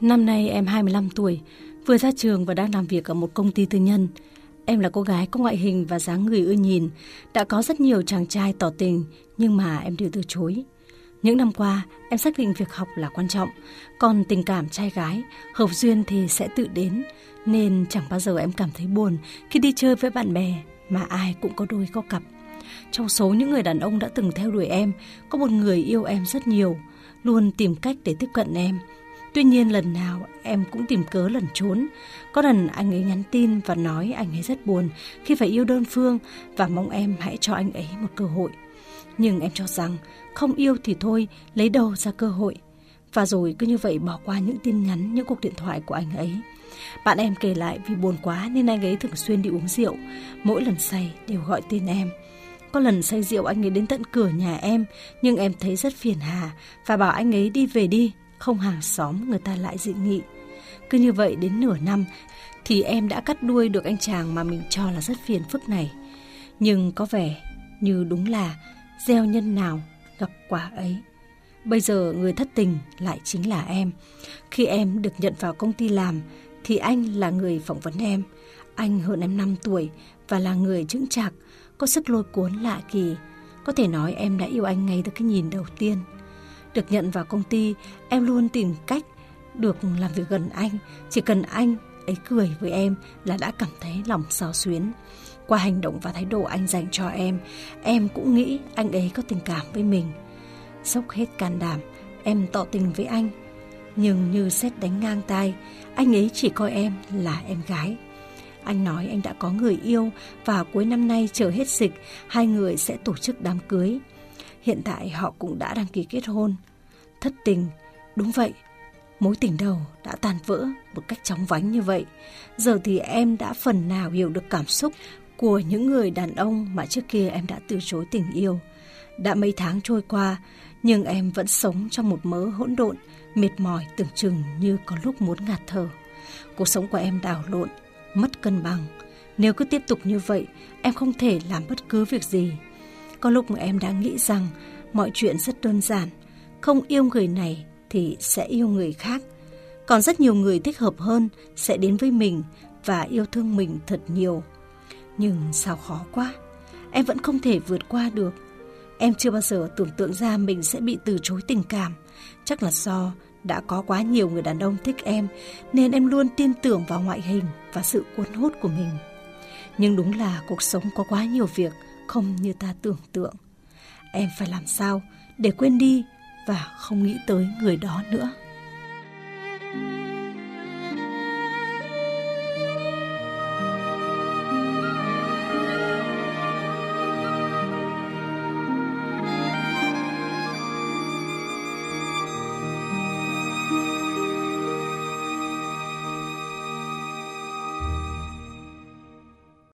Năm nay em 25 tuổi, vừa ra trường và đang làm việc ở một công ty tư nhân. Em là cô gái có ngoại hình và dáng người ưa nhìn, đã có rất nhiều chàng trai tỏ tình nhưng mà em đều từ chối. Những năm qua, em xác định việc học là quan trọng, còn tình cảm trai gái, hợp duyên thì sẽ tự đến, nên chẳng bao giờ em cảm thấy buồn khi đi chơi với bạn bè mà ai cũng có đôi có cặp. Trong số những người đàn ông đã từng theo đuổi em, có một người yêu em rất nhiều, luôn tìm cách để tiếp cận em. Tuy nhiên lần nào em cũng tìm cớ lẩn trốn. Có lần anh ấy nhắn tin và nói anh ấy rất buồn khi phải yêu đơn phương và mong em hãy cho anh ấy một cơ hội. Nhưng em cho rằng không yêu thì thôi, lấy đâu ra cơ hội. Và rồi cứ như vậy bỏ qua những tin nhắn, những cuộc điện thoại của anh ấy. Bạn em kể lại vì buồn quá nên anh ấy thường xuyên đi uống rượu. Mỗi lần say đều gọi tên em. Có lần say rượu anh ấy đến tận cửa nhà em, nhưng em thấy rất phiền hà và bảo anh ấy đi về đi, không hàng xóm người ta lại dị nghị. Cứ như vậy đến nửa năm thì em đã cắt đuôi được anh chàng mà mình cho là rất phiền phức này. Nhưng có vẻ như đúng là gieo nhân nào gặp quả ấy. Bây giờ người thất tình lại chính là em. Khi em được nhận vào công ty làm thì anh là người phỏng vấn em. Anh hơn em 5 tuổi và là người chững chạc, có sức lôi cuốn lạ kỳ. Có thể nói em đã yêu anh ngay từ cái nhìn đầu tiên. Được nhận vào công ty, em luôn tìm cách được làm việc gần anh. Chỉ cần anh ấy cười với em là đã cảm thấy lòng xao xuyến. Qua hành động và thái độ anh dành cho em, em cũng nghĩ anh ấy có tình cảm với mình. Sốc hết can đảm, em tỏ tình với anh. Nhưng như xét đánh ngang tai, anh ấy chỉ coi em là em gái. Anh nói anh đã có người yêu và cuối năm nay chờ hết dịch, hai người sẽ tổ chức đám cưới. Hiện tại họ cũng đã đăng ký kết hôn. Thất tình, đúng vậy, mối tình đầu đã tan vỡ một cách chóng vánh như vậy. Giờ thì em đã phần nào hiểu được cảm xúc của những người đàn ông mà trước kia em đã từ chối tình yêu. Đã mấy tháng trôi qua, nhưng em vẫn sống trong một mớ hỗn độn, mệt mỏi tưởng chừng như có lúc muốn ngạt thở. Cuộc sống của em đảo lộn, mất cân bằng. Nếu cứ tiếp tục như vậy, em không thể làm bất cứ việc gì. Có lúc em đã nghĩ rằng mọi chuyện rất đơn giản, không yêu người này thì sẽ yêu người khác. Còn rất nhiều người thích hợp hơn sẽ đến với mình và yêu thương mình thật nhiều. Nhưng sao khó quá, em vẫn không thể vượt qua được. Em chưa bao giờ tưởng tượng ra mình sẽ bị từ chối tình cảm. Chắc là do đã có quá nhiều người đàn ông thích em, nên em luôn tin tưởng vào ngoại hình và sự cuốn hút của mình. Nhưng đúng là cuộc sống có quá nhiều việc không như ta tưởng tượng. Em phải làm sao để quên đi và không nghĩ tới người đó nữa.